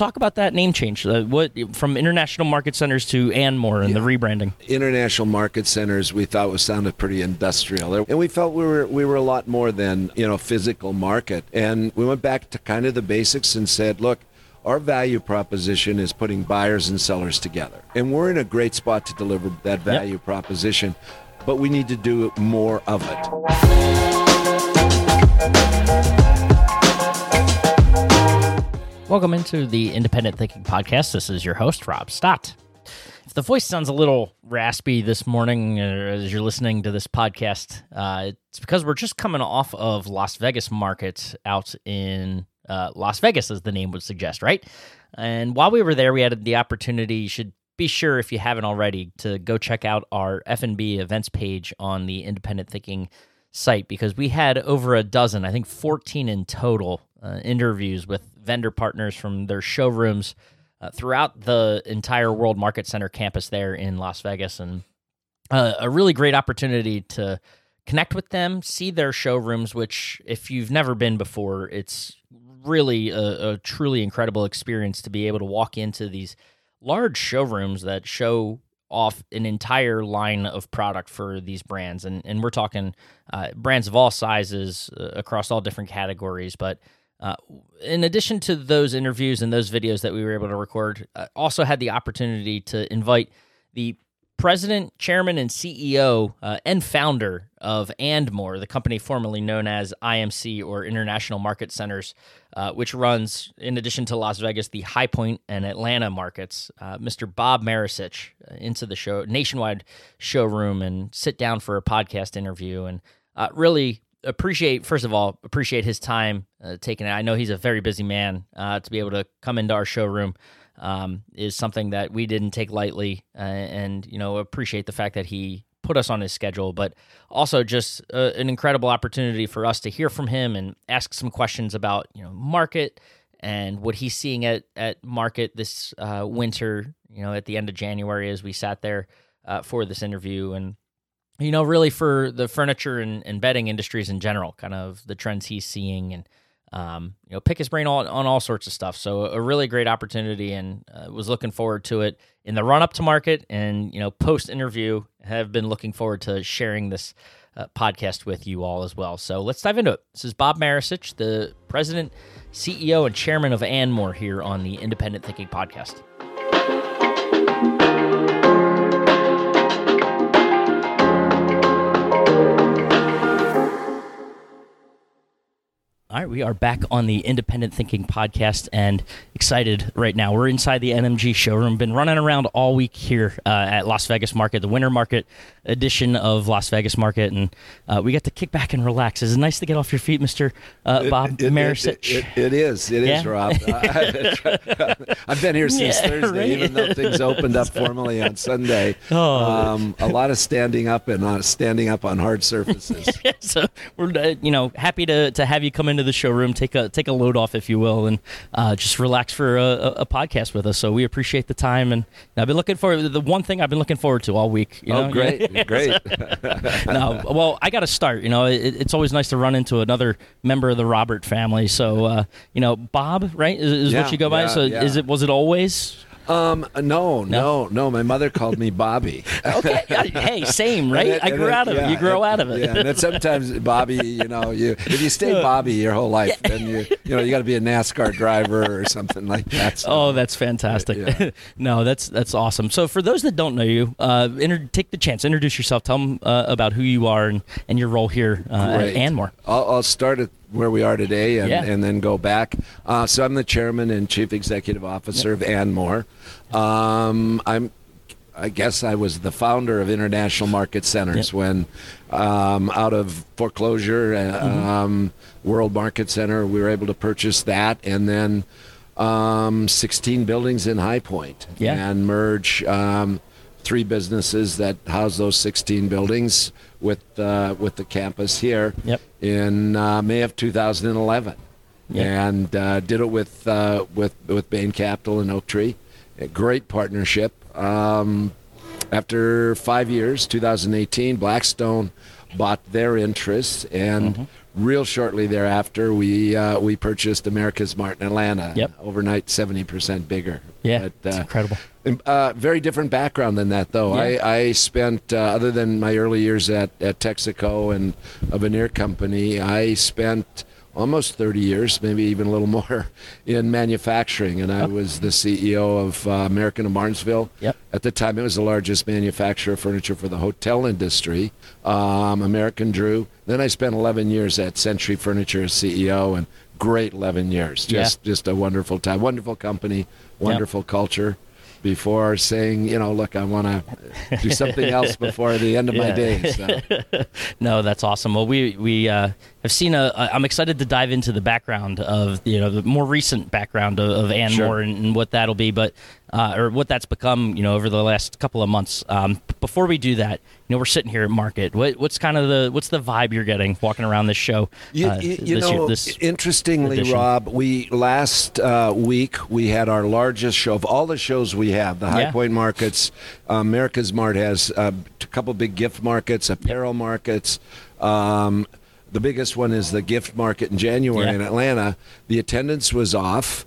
talk about that name change. Uh, what from International Market Centers to Andmore and yeah. the rebranding. International Market Centers we thought was sounded pretty industrial, and we felt we were we were a lot more than you know physical market. And we went back to kind of the basics and said, look. Our value proposition is putting buyers and sellers together. And we're in a great spot to deliver that value yep. proposition, but we need to do more of it. Welcome into the Independent Thinking Podcast. This is your host, Rob Stott. If the voice sounds a little raspy this morning uh, as you're listening to this podcast, uh, it's because we're just coming off of Las Vegas market out in uh, Las Vegas, as the name would suggest, right? And while we were there, we had the opportunity. You should be sure, if you haven't already, to go check out our F&B events page on the Independent Thinking site because we had over a dozen, I think 14 in total, uh, interviews with vendor partners from their showrooms uh, throughout the entire World Market Center campus there in Las Vegas, and uh, a really great opportunity to connect with them, see their showrooms. Which, if you've never been before, it's really a, a truly incredible experience to be able to walk into these large showrooms that show off an entire line of product for these brands and and we're talking uh, brands of all sizes uh, across all different categories but uh, in addition to those interviews and those videos that we were able to record, uh, also had the opportunity to invite the president, chairman, and CEO uh, and founder of Andmore, the company formerly known as IMC or International Market Centers, uh, which runs, in addition to Las Vegas, the High Point and Atlanta markets. Uh, Mr. Bob Maricich uh, into the show nationwide showroom and sit down for a podcast interview and really appreciate first of all appreciate his time uh, taking it. I know he's a very busy man. Uh, to be able to come into our showroom um, is something that we didn't take lightly, uh, and you know appreciate the fact that he put us on his schedule, but also just uh, an incredible opportunity for us to hear from him and ask some questions about you know market and what he's seeing at at market this uh, winter. You know, at the end of January, as we sat there uh, for this interview and you know, really for the furniture and, and bedding industries in general, kind of the trends he's seeing and, um, you know, pick his brain on, on all sorts of stuff. So a really great opportunity and uh, was looking forward to it in the run up to market and, you know, post interview have been looking forward to sharing this uh, podcast with you all as well. So let's dive into it. This is Bob Maricich, the president, CEO, and chairman of Andmore here on the Independent Thinking Podcast. All right, we are back on the Independent Thinking podcast and excited right now. We're inside the NMG showroom. Been running around all week here uh, at Las Vegas Market, the Winter Market edition of Las Vegas Market, and uh, we got to kick back and relax. Is it nice to get off your feet, Mister uh, Bob it, it, Maricich? It, it is. It yeah? is, Rob. I've been here since yeah, Thursday, right? even though things opened up formally on Sunday. Oh. Um, a lot of standing up and uh, standing up on hard surfaces. so we're uh, you know happy to to have you come into the showroom, take a take a load off, if you will, and uh, just relax for a, a, podcast with us. So we appreciate the time, and I've been looking for the one thing I've been looking forward to all week. You oh, know? Oh, great, great. no, well, I got to start. You know, it, it's always nice to run into another member of the Robert family. So, uh, you know, Bob, right, is, is yeah, what you go by. Yeah, so, yeah. is it was it always? Um, no, no, no, My mother called me Bobby. okay. Hey, same, right? I grew out of yeah, it. You grow out of it. Yeah. And sometimes Bobby, you know, you if you stay Bobby your whole life, yeah. then you you know you got to be a NASCAR driver or something like that. So, oh, that's fantastic. Yeah. no, that's that's awesome. So for those that don't know you, uh, inter- take the chance, introduce yourself, tell them uh, about who you are and, and your role here uh, at Andmore. I'll, I'll start at where we are today and, yeah. and then go back. Uh, so I'm the chairman and chief executive officer of Andmore. Um, I'm I guess I was the founder of International Market Centers yep. when, um, out of foreclosure, uh, mm-hmm. um, World Market Center, we were able to purchase that, and then um, 16 buildings in High Point, yeah. and merge um, three businesses that house those 16 buildings with uh, with the campus here yep. in uh, May of 2011, yep. and uh, did it with uh, with with Bain Capital and Oaktree. A great partnership. Um, after five years, 2018, Blackstone bought their interests and mm-hmm. Real shortly thereafter, we uh, we purchased America's Mart in Atlanta. Yep. Overnight, seventy percent bigger. Yeah, but, uh, incredible. Uh, very different background than that, though. Yeah. I, I spent, uh, other than my early years at, at Texaco and a veneer company, I spent almost 30 years, maybe even a little more, in manufacturing. And I was the CEO of uh, American of Martinsville. Yep. At the time, it was the largest manufacturer of furniture for the hotel industry. Um, American Drew. Then I spent 11 years at Century Furniture as CEO, and great 11 years. Just yeah. just a wonderful time, wonderful company, wonderful yep. culture before saying, you know, look, I want to do something else before the end of yeah. my days. So. no, that's awesome. Well, we we uh, have seen a. I'm excited to dive into the background of you know the more recent background of, of Ann sure. Moore and, and, what that'll be, but uh, or what that's become, you know, over the last couple of months. Um, before we do that, you know, we're sitting here at market. What, what's kind of the what's the vibe you're getting walking around this show? You, uh, you, you know, year, this interestingly, edition? Rob, we last uh, week we had our largest show of all the shows we have. The High yeah. Point Markets, uh, America's Mart has uh, a couple big gift markets, apparel yep. markets. Um, the biggest one is the gift market in January yeah. in Atlanta. The attendance was off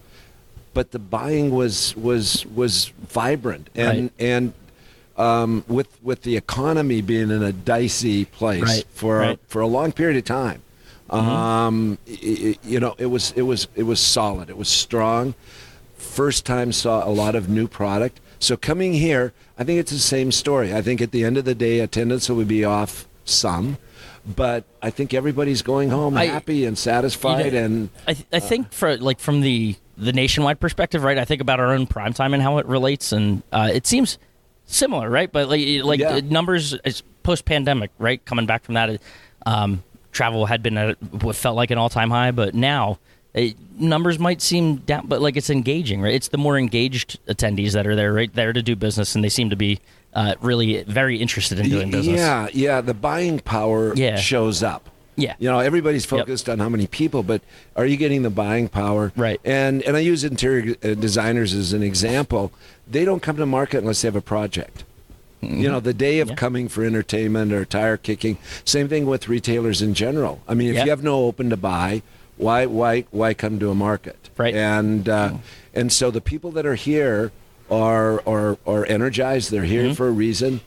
but the buying was was was vibrant and right. and um, with with the economy being in a dicey place right. for right. for a long period of time. Mm-hmm. Um, it, you know, it was it was it was solid. It was strong. First time saw a lot of new product. So coming here, I think it's the same story. I think at the end of the day, attendance will be off some, but I think everybody's going home I, happy and satisfied. You know, and I, I think for like from the the nationwide perspective, right? I think about our own prime time and how it relates, and uh, it seems similar, right? But like like yeah. numbers post pandemic, right? Coming back from that, um, travel had been at what felt like an all time high, but now. It, numbers might seem down, but like it's engaging, right? It's the more engaged attendees that are there, right there to do business, and they seem to be uh, really very interested in doing business. Yeah, yeah. The buying power yeah. shows up. Yeah. You know, everybody's focused yep. on how many people, but are you getting the buying power? Right. And and I use interior uh, designers as an example. They don't come to market unless they have a project. Mm-hmm. You know, the day of yeah. coming for entertainment or tire kicking. Same thing with retailers in general. I mean, if yep. you have no open to buy, why why why come to a market? Right. And uh, mm-hmm. and so the people that are here are are are energized. They're here mm-hmm. for a reason.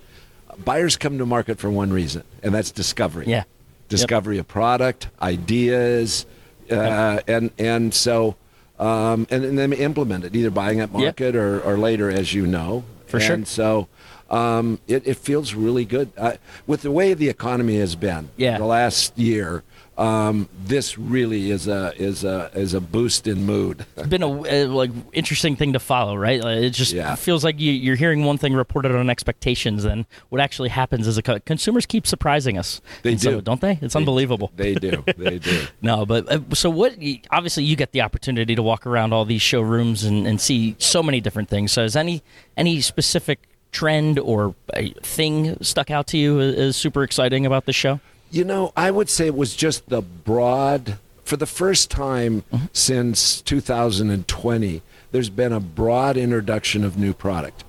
Buyers come to market for one reason, and that's discovery. Yeah discovery yep. of product, ideas, uh, yep. and and so um, and, and, then implement it either buying at market yep. or, or later, as you know. For and sure. So um, it, it feels really good uh, with the way the economy has been. Yeah. The last year, um, this really is a is a is a boost in mood. it's been a, a, like interesting thing to follow, right? Like, it just yeah. feels like you, are hearing one thing reported on expectations, and what actually happens is co- consumers keep surprising us. They do, so, don't they? It's they, unbelievable. They do. They do. no, but uh, so what? Obviously, you get the opportunity to walk around all these showrooms and, and see so many different things. So, is any any specific trend or thing stuck out to you as super exciting about the show? You know, I would say it was just the broad, for the first time mm-hmm. since 2020, there's been a broad introduction of new product.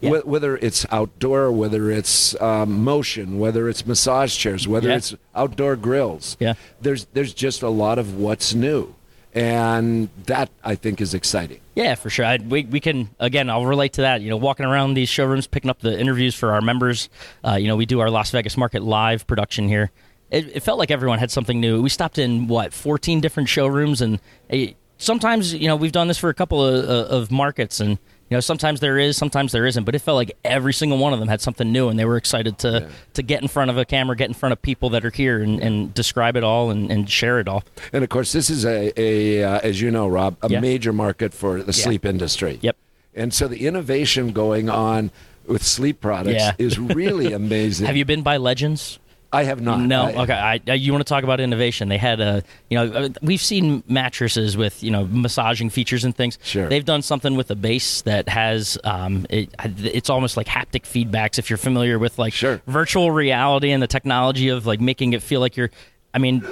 Yeah. Whether it's outdoor, whether it's um, motion, whether it's massage chairs, whether yeah. it's outdoor grills. Yeah. There's, there's just a lot of what's new and that I think is exciting. Yeah, for sure. I, we we can again. I'll relate to that. You know, walking around these showrooms, picking up the interviews for our members. Uh, you know, we do our Las Vegas Market live production here. It, it, felt like everyone had something new. We stopped in what 14 different showrooms, and uh, sometimes you know we've done this for a couple of, of markets, and you know, sometimes there is, sometimes there isn't, but it felt like every single one of them had something new, and they were excited to yeah. to get in front of a camera, get in front of people that are here, and, and describe it all and, and share it all. And of course, this is a, a uh, as you know, Rob, a yeah. major market for the yeah. sleep industry. Yep. And so the innovation going on with sleep products is really amazing. Have you been by Legends? I have not. No. I, okay. I, you want to talk about innovation? They had a, you know, uh, we've seen mattresses with, you know, massaging features and things. Sure. They've done something with a base that has, um, it, it's almost like haptic feedbacks. If you're familiar with like sure. virtual reality and the technology of like making it feel like you're, I mean,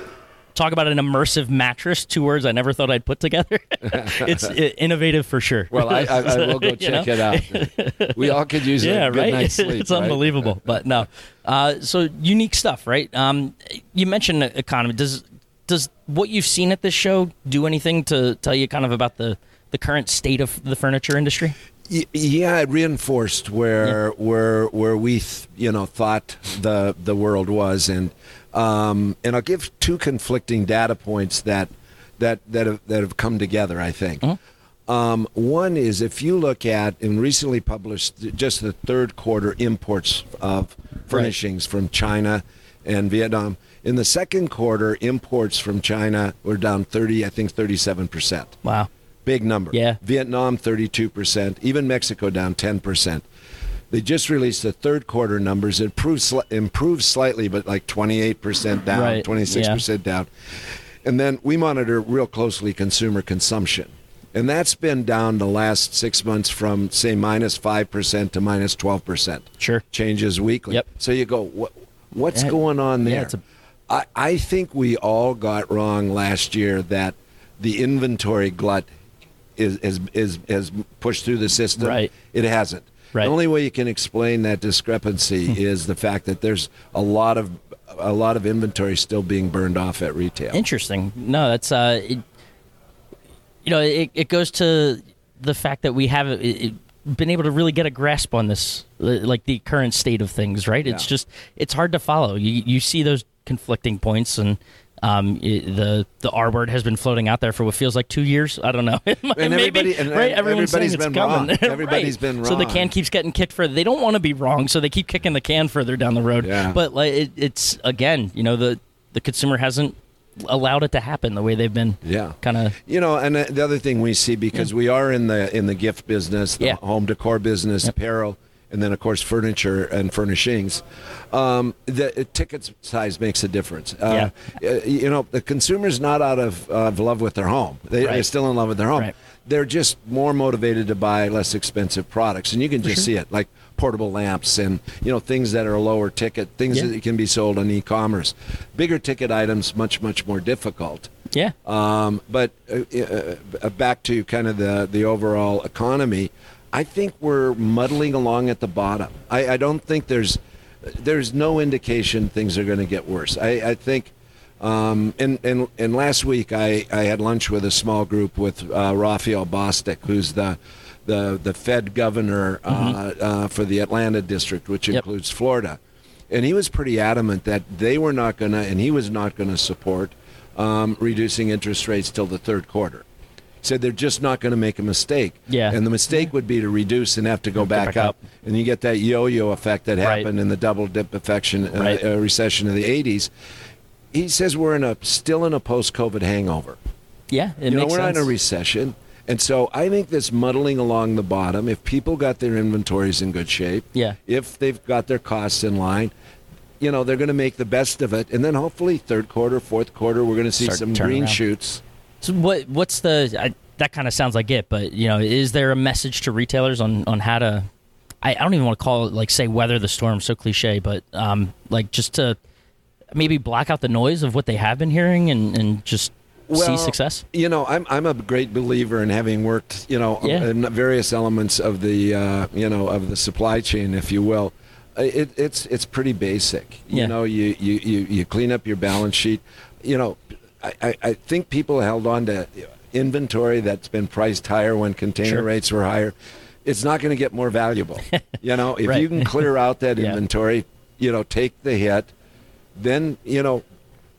talk about an immersive mattress. Two words I never thought I'd put together. it's innovative for sure. Well, I, I, I will go check you know? it out. We all could use yeah, a good right? night's sleep. it's right? unbelievable, but no. Uh, so unique stuff, right? Um, you mentioned economy. Does does what you've seen at this show do anything to tell you kind of about the the current state of the furniture industry? Yeah, it reinforced where yeah. where where we th- you know thought the the world was, and um, and I'll give two conflicting data points that that that have, that have come together. I think. Mm-hmm. Um, one is if you look at and recently published just the third quarter imports of furnishings right. from China and Vietnam. In the second quarter, imports from China were down 30, I think 37%. Wow. Big number. Yeah. Vietnam 32%, even Mexico down 10%. They just released the third quarter numbers. It improved, improved slightly, but like 28% down, right. 26% yeah. down. And then we monitor real closely consumer consumption. And that's been down the last six months from, say, minus 5% to minus 12%. Sure. Changes weekly. Yep. So you go, what, what's yeah. going on there? Yeah, a- I, I think we all got wrong last year that the inventory glut is is is has pushed through the system. Right. It hasn't. Right. The only way you can explain that discrepancy is the fact that there's a lot of a lot of inventory still being burned off at retail. Interesting. No, that's uh, it, you know, it, it goes to the fact that we have it, been able to really get a grasp on this, like the current state of things. Right? It's yeah. just it's hard to follow. You you see those conflicting points and um, the the R word has been floating out there for what feels like two years. I don't know. and everybody, and, right? Everyone's everybody's been wrong. Everybody's right. been wrong. So the can keeps getting kicked further. They don't want to be wrong, so they keep kicking the can further down the road. Yeah. But like it, it's again, you know, the the consumer hasn't allowed it to happen the way they've been. Yeah. Kind of. You know, and the other thing we see because yeah. we are in the in the gift business, the yeah. home decor business, yep. apparel and then of course furniture and furnishings. Um, the ticket size makes a difference. Uh, yeah. Uh, you know, the consumer's not out of uh, love with their home; they, are still in love with their home. Right. They're just more motivated to buy less expensive products, and you can just sure. see it, like portable lamps and you know things that are lower ticket, things yeah. that can be sold on e-commerce. Bigger ticket items, much much more difficult. Yeah. Um, but uh, uh back to kind of the the overall economy. I think we're muddling along at the bottom. I, I don't think there's there's no indication things are going to get worse. I, I think, um, and, and and last week I, I had lunch with a small group with uh, Raphael Bostic, who's the the the Fed governor uh, mm-hmm. uh, for the Atlanta district, which yep. includes Florida, and he was pretty adamant that they were not going to, and he was not going to support um, reducing interest rates till the third quarter said they're just not going to make a mistake. Yeah. And the mistake would be to reduce and have to go back, back up. up. And you get that yo-yo effect that happened right. in the double dip affection, uh, right. uh, recession of the 80s. He says we're in a still in a post-COVID hangover. Yeah, it you know, we're sense. in a recession. And so I think this muddling along the bottom, if people got their inventories in good shape, yeah. if they've got their costs in line, you know, they're going to make the best of it. And then hopefully third quarter, fourth quarter, we're going to see Start some green around. shoots so what what's the I, that kind of sounds like it, but you know, is there a message to retailers on on how to? I, I don't even want to call it like say weather the storm, so cliche, but um, like just to maybe block out the noise of what they have been hearing and and just well, see success? You know, I'm I'm a great believer in having worked, you know, yeah. in various elements of the uh, you know of the supply chain, if you will. It, it's it's pretty basic. You yeah. know, you, you, you, you clean up your balance sheet. You know, I, I think people held on to inventory that's been priced higher when container sure. rates were higher. It's not going to get more valuable. you know, if right. you can clear out that yeah. inventory, you know, take the hit, then, you know,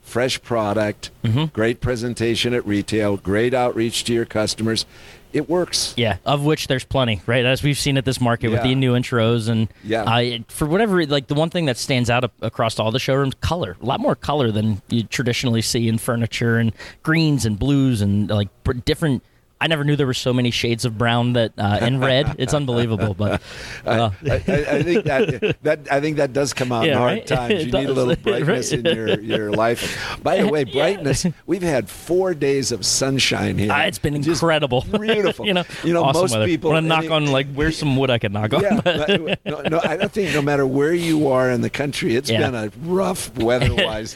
fresh product, mm-hmm. great presentation at retail, great outreach to your customers it works. Yeah, of which there's plenty, right? As we've seen at this market yeah. with the new intros and yeah, uh, for whatever like the one thing that stands out across all the showrooms, color, a lot more color than you traditionally see in furniture and greens and blues and like different I never knew there were so many shades of brown that uh, in red. It's unbelievable, but uh. I, I, I, think that that I think that does come out yeah, in hard right? times. You need a little brightness right. in your, your life. By the way, brightness. Yeah. We've had four days of sunshine here. Uh, it's been incredible, beautiful. you know, you know, awesome most weather. people want to knock on like where's some wood I can knock on. Yeah, no, no, I don't think no matter where you are in the country, it's yeah. been a rough weather-wise.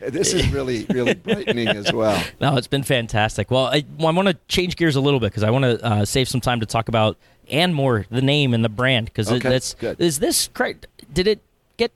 this is really really brightening as well. No, it's been fantastic. Well, I, well, I want to change gears a little bit because I want to uh, save some time to talk about Andmore the name and the brand because okay, that's good. is this correct? Did it get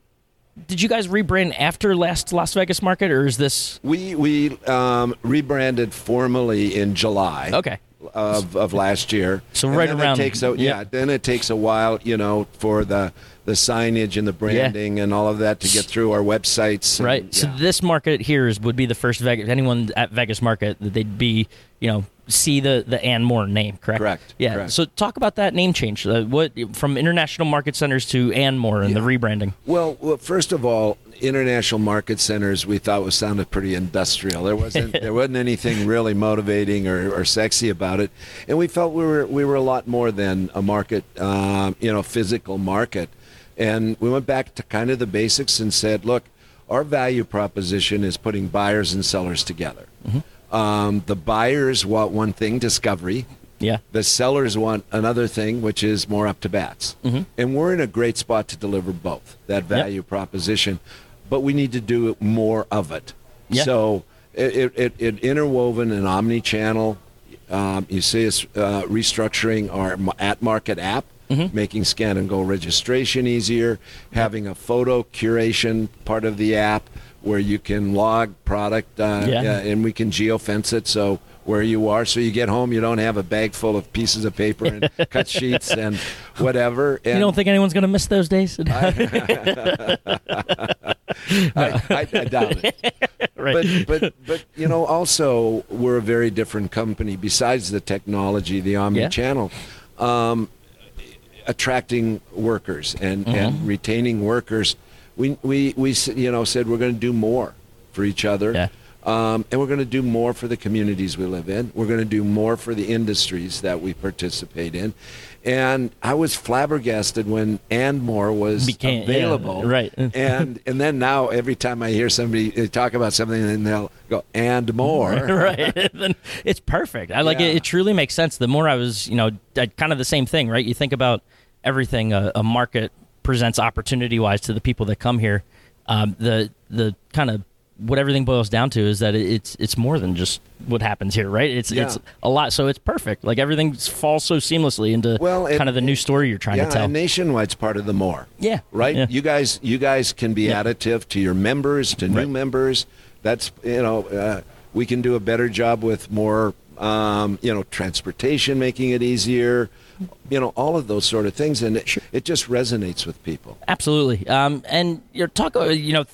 did you guys rebrand after last Las Vegas market, or is this? We we um, rebranded formally in July. Okay. Of, of last year. So right around. It takes a, yeah. yeah. Then it takes a while, you know, for the the signage and the branding yeah. and all of that to get through our websites. And, right. Yeah. So this market here is, would be the first Vegas. Anyone at Vegas Market that they'd be, you know, see the the Andmore name, correct? Correct. Yeah. Correct. So talk about that name change. Uh, what from International Market Centers to Andmore and yeah. the rebranding. Well, well, first of all, International Market Centers we thought was sounded pretty industrial. There wasn't there wasn't anything really motivating or, or sexy about it, and we felt we were we were a lot more than a market, um, you know, physical market. And we went back to kind of the basics and said, look, our value proposition is putting buyers and sellers together. Mm-hmm. Um, the buyers want one thing, discovery. Yeah. The sellers want another thing, which is more up to bats. Mm-hmm. And we're in a great spot to deliver both that value yep. proposition, but we need to do more of it. Yep. So it, it, it interwoven an omni channel. Um, you see us uh, restructuring our at market app mm-hmm. making scan and go registration easier, having a photo curation part of the app where you can log product uh, yeah. uh, and we can geofence it so where you are so you get home you don't have a bag full of pieces of paper and cut sheets and whatever and you don't think anyone's going to miss those days I, I, I, I, doubt it right. but, but but you know also we're a very different company besides the technology the omni yeah. um, attracting workers and, mm-hmm. and retaining workers, we, we, we you know said we're going to do more for each other. Yeah. Um, and we're going to do more for the communities we live in. We're going to do more for the industries that we participate in. And I was flabbergasted when and more was Became, available. Yeah, right. and and then now every time I hear somebody talk about something, and they'll go and more. right. it's perfect. I like yeah. it. It truly makes sense. The more I was, you know, kind of the same thing, right? You think about everything a, a market presents opportunity wise to the people that come here. Um, the the kind of what everything boils down to is that it's it's more than just what happens here, right? It's yeah. it's a lot, so it's perfect. Like everything falls so seamlessly into well, it, kind of the new story you're trying yeah, to tell. Nationwide's part of the more. Yeah, right. Yeah. You guys, you guys can be additive to your members, to new right. members. That's you know, uh, we can do a better job with more, um, you know, transportation, making it easier you know, all of those sort of things, and it, it just resonates with people. Absolutely. Um, and you're talking, uh, you know,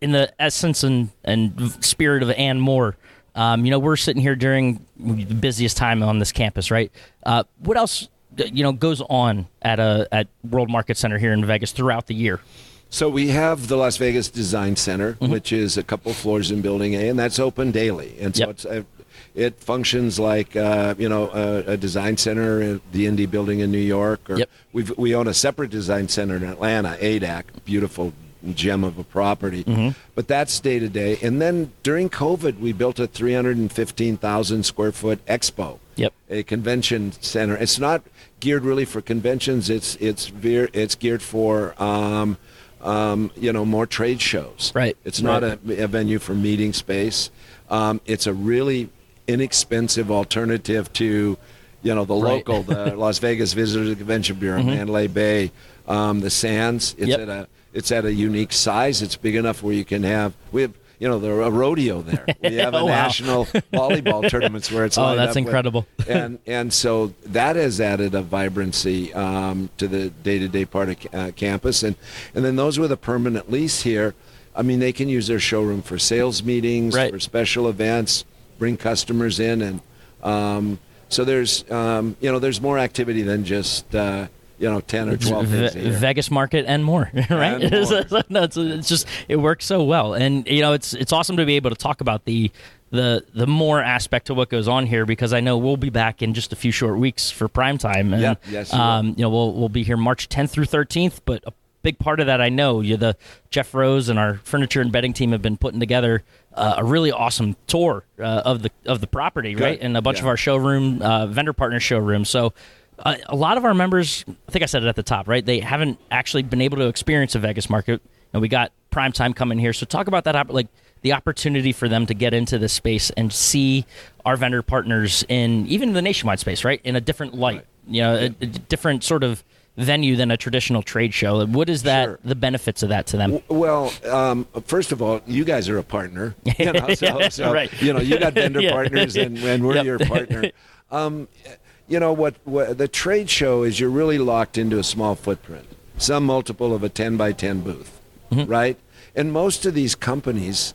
in the essence and, and spirit of Andmore. Um, you know, we're sitting here during the busiest time on this campus, right? Uh, what else, you know, goes on at a at World Market Center here in Vegas throughout the year? So we have the Las Vegas Design Center, mm-hmm. which is a couple floors in Building A, and that's open daily. And so yep. it's uh, it functions like uh, you know a, a, design center at the D&D Building in New York, or yep. we we own a separate design center in Atlanta, ADAC, beautiful gem of a property. Mm-hmm. But that's day to day. And then during COVID, we built a 315,000 square foot expo. Yep. A convention center. It's not geared really for conventions. It's it's veer, it's geared for. Um, um, you know, more trade shows. Right. It's not right. A, a, venue for meeting space. Um, it's a really inexpensive alternative to, you know, the right. local, the Las Vegas Visitors Convention Bureau, mm-hmm. Mandalay Bay, um, the Sands. It's yep. at a it's at a unique size. It's big enough where you can have we have you know there a rodeo there. We have a oh, national volleyball tournaments where it's oh that's incredible. With, and and so that has added a vibrancy um, to the day to day part of uh, campus. And and then those with a permanent lease here, I mean they can use their showroom for sales meetings, right. for special events bring customers in, and um, so there's um, you know there's more activity than just uh, you know 10 or 12 days v- Vegas market and more, right? And more. no, it's, it's just it works so well, and you know it's it's awesome to be able to talk about the the the more aspect to what goes on here because I know we'll be back in just a few short weeks for prime time, and yeah, yes, you, um, you know we'll we'll be here March 10th through 13th, but big part of that I know you the Jeff Rose and our furniture and bedding team have been putting together uh, a really awesome tour uh, of the of the property, Good. right? And a bunch yeah. of our showroom uh, vendor partner showrooms. So uh, a lot of our members, I think I said it at the top, right? They haven't actually been able to experience a Vegas market, and we got prime time coming here. So talk about that, like the opportunity for them to get into this space and see our vendor partners in even the nationwide space, right? In a different light, right. you know, a, a different sort of venue than a traditional trade show. What is that? Sure. The benefits of that to them? Well, um, first of all, you guys are a partner. You know, so, so, right. You know, you got vendor yeah. partners, and, and we're yep. your partner. Um, you know what, what? The trade show is you're really locked into a small footprint, some multiple of a 10 by 10 booth, mm-hmm. right? And most of these companies,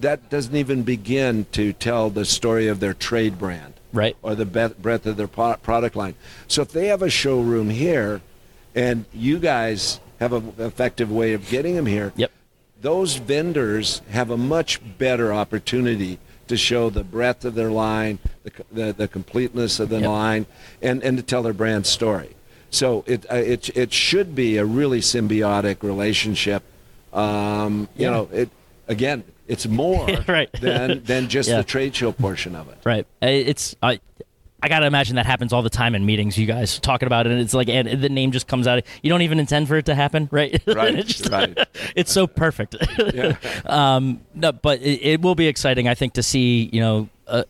that doesn't even begin to tell the story of their trade brand, right? Or the breadth of their product line. So if they have a showroom here and you guys have an effective way of getting them here. Yep. Those vendors have a much better opportunity to show the breadth of their line, the, the, the completeness of the yep. line, and, and to tell their brand story. So it, uh, it, it should be a really symbiotic relationship. Um, you yeah. know, it again, it's more right. than than just yeah. the trade show portion of it. Right. It's I I gotta imagine that happens all the time in meetings. You guys talking about it, and it's like, and the name just comes out. You don't even intend for it to happen, right? Right. it's, just, right. it's so perfect. yeah. um, no, but it, it, will be exciting, I think, to see you know uh,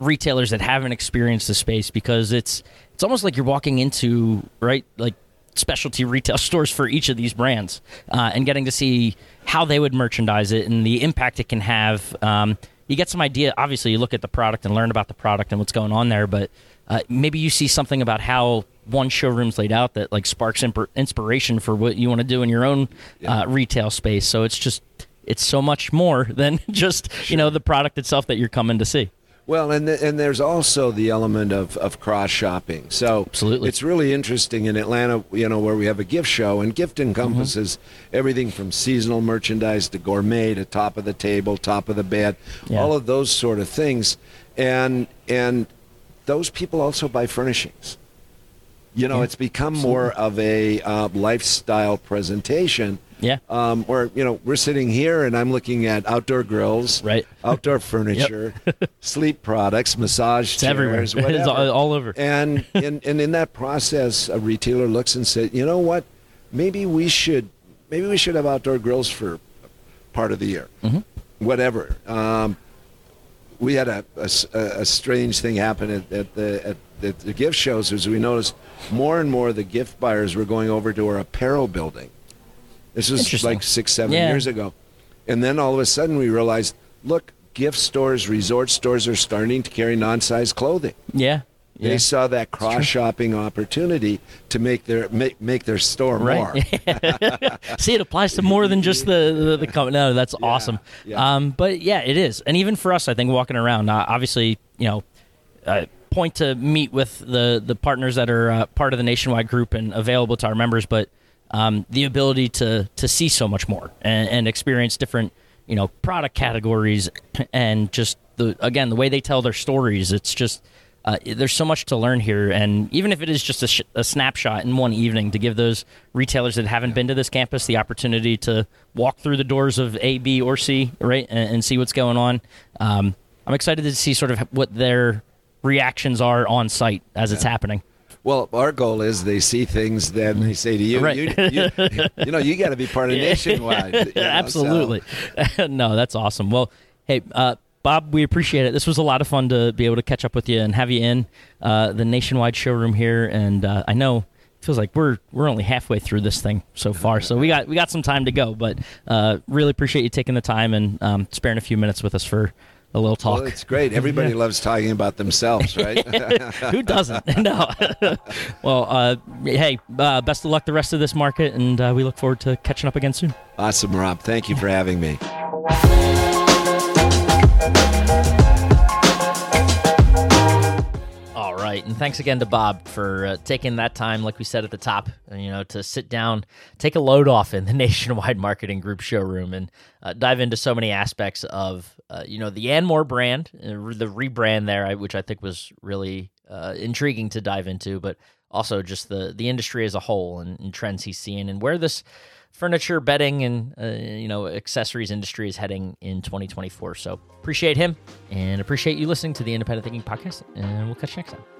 retailers that haven't experienced the space because it's it's almost like you're walking into right like specialty retail stores for each of these brands uh, and getting to see how they would merchandise it and the impact it can have. Um, you get some idea. Obviously, you look at the product and learn about the product and what's going on there, but uh, maybe you see something about how one showroom's laid out that like sparks imp- inspiration for what you want to do in your own yeah. uh, retail space. So it's just it's so much more than just sure. you know the product itself that you're coming to see. Well, and the, and there's also the element of, of cross shopping. So Absolutely. it's really interesting in Atlanta, you know, where we have a gift show, and gift encompasses mm-hmm. everything from seasonal merchandise to gourmet to top of the table, top of the bed, yeah. all of those sort of things, and and those people also buy furnishings. You know, yeah. it's become Absolutely. more of a uh, lifestyle presentation yeah. Um, or you know, we're sitting here and I'm looking at outdoor grills, right? Outdoor furniture, sleep products, massage it's chairs, everywhere. Whatever. It's all, all over. And and and in that process, a retailer looks and says, you know what? Maybe we should maybe we should have outdoor grills for part of the year. Mm-hmm. Whatever. Um, we had a, a, a, strange thing happen at, at the at, at the gift shows as we noticed more and more the gift buyers were going over to our apparel building this was like six, seven yeah. years ago. And then all of a sudden we realized, look, gift stores, resort stores are starting to carry non-size clothing. Yeah. Yeah. They saw that cross shopping opportunity to make their make, make their store right. more. See, it applies to more than just the the, the No, that's yeah. awesome. Yeah. Um, but yeah, it is, and even for us, I think walking around, uh, obviously, you know, uh, point to meet with the the partners that are uh, part of the nationwide group and available to our members, but um, the ability to to see so much more and, and, experience different you know product categories and just the again the way they tell their stories it's just uh, there's so much to learn here and even if it is just a, sh- a, snapshot in one evening to give those retailers that haven't been to this campus the opportunity to walk through the doors of a b or c right and, and see what's going on um, i'm excited to see sort of what their reactions are on site as yeah. it's happening well, our goal is they see things, then they say to you, right. you, you, you, know, you got to be part of Nationwide. You know, Absolutely. So. no, that's awesome. Well, hey, uh, Bob, we appreciate it. This was a lot of fun to be able to catch up with you and have you in uh, the Nationwide showroom here. And uh, I know it feels like we're we're only halfway through this thing so far, so we got we got some time to go. But uh, really appreciate you taking the time and um, sparing a few minutes with us for a little talk. Well, it's great. Everybody yeah. loves talking about themselves, right? Who doesn't? no. well, uh, hey, uh, best of luck the rest of this market, and uh, we look forward to catching up again soon. Awesome, Rob. Thank you for having me. Right. And thanks again to Bob for uh, taking that time, like we said at the top, you know, to sit down, take a load off in the Nationwide Marketing Group showroom and uh, dive into so many aspects of, uh, you know, the Andmore brand, uh, the rebrand there, which I think was really uh, intriguing to dive into, but also just the, the industry as a whole and, and trends he's seeing and where this furniture, bedding, and uh, you know accessories industry is heading in 2024. So appreciate him and appreciate you listening to the Independent Thinking podcast, and we'll catch you next time.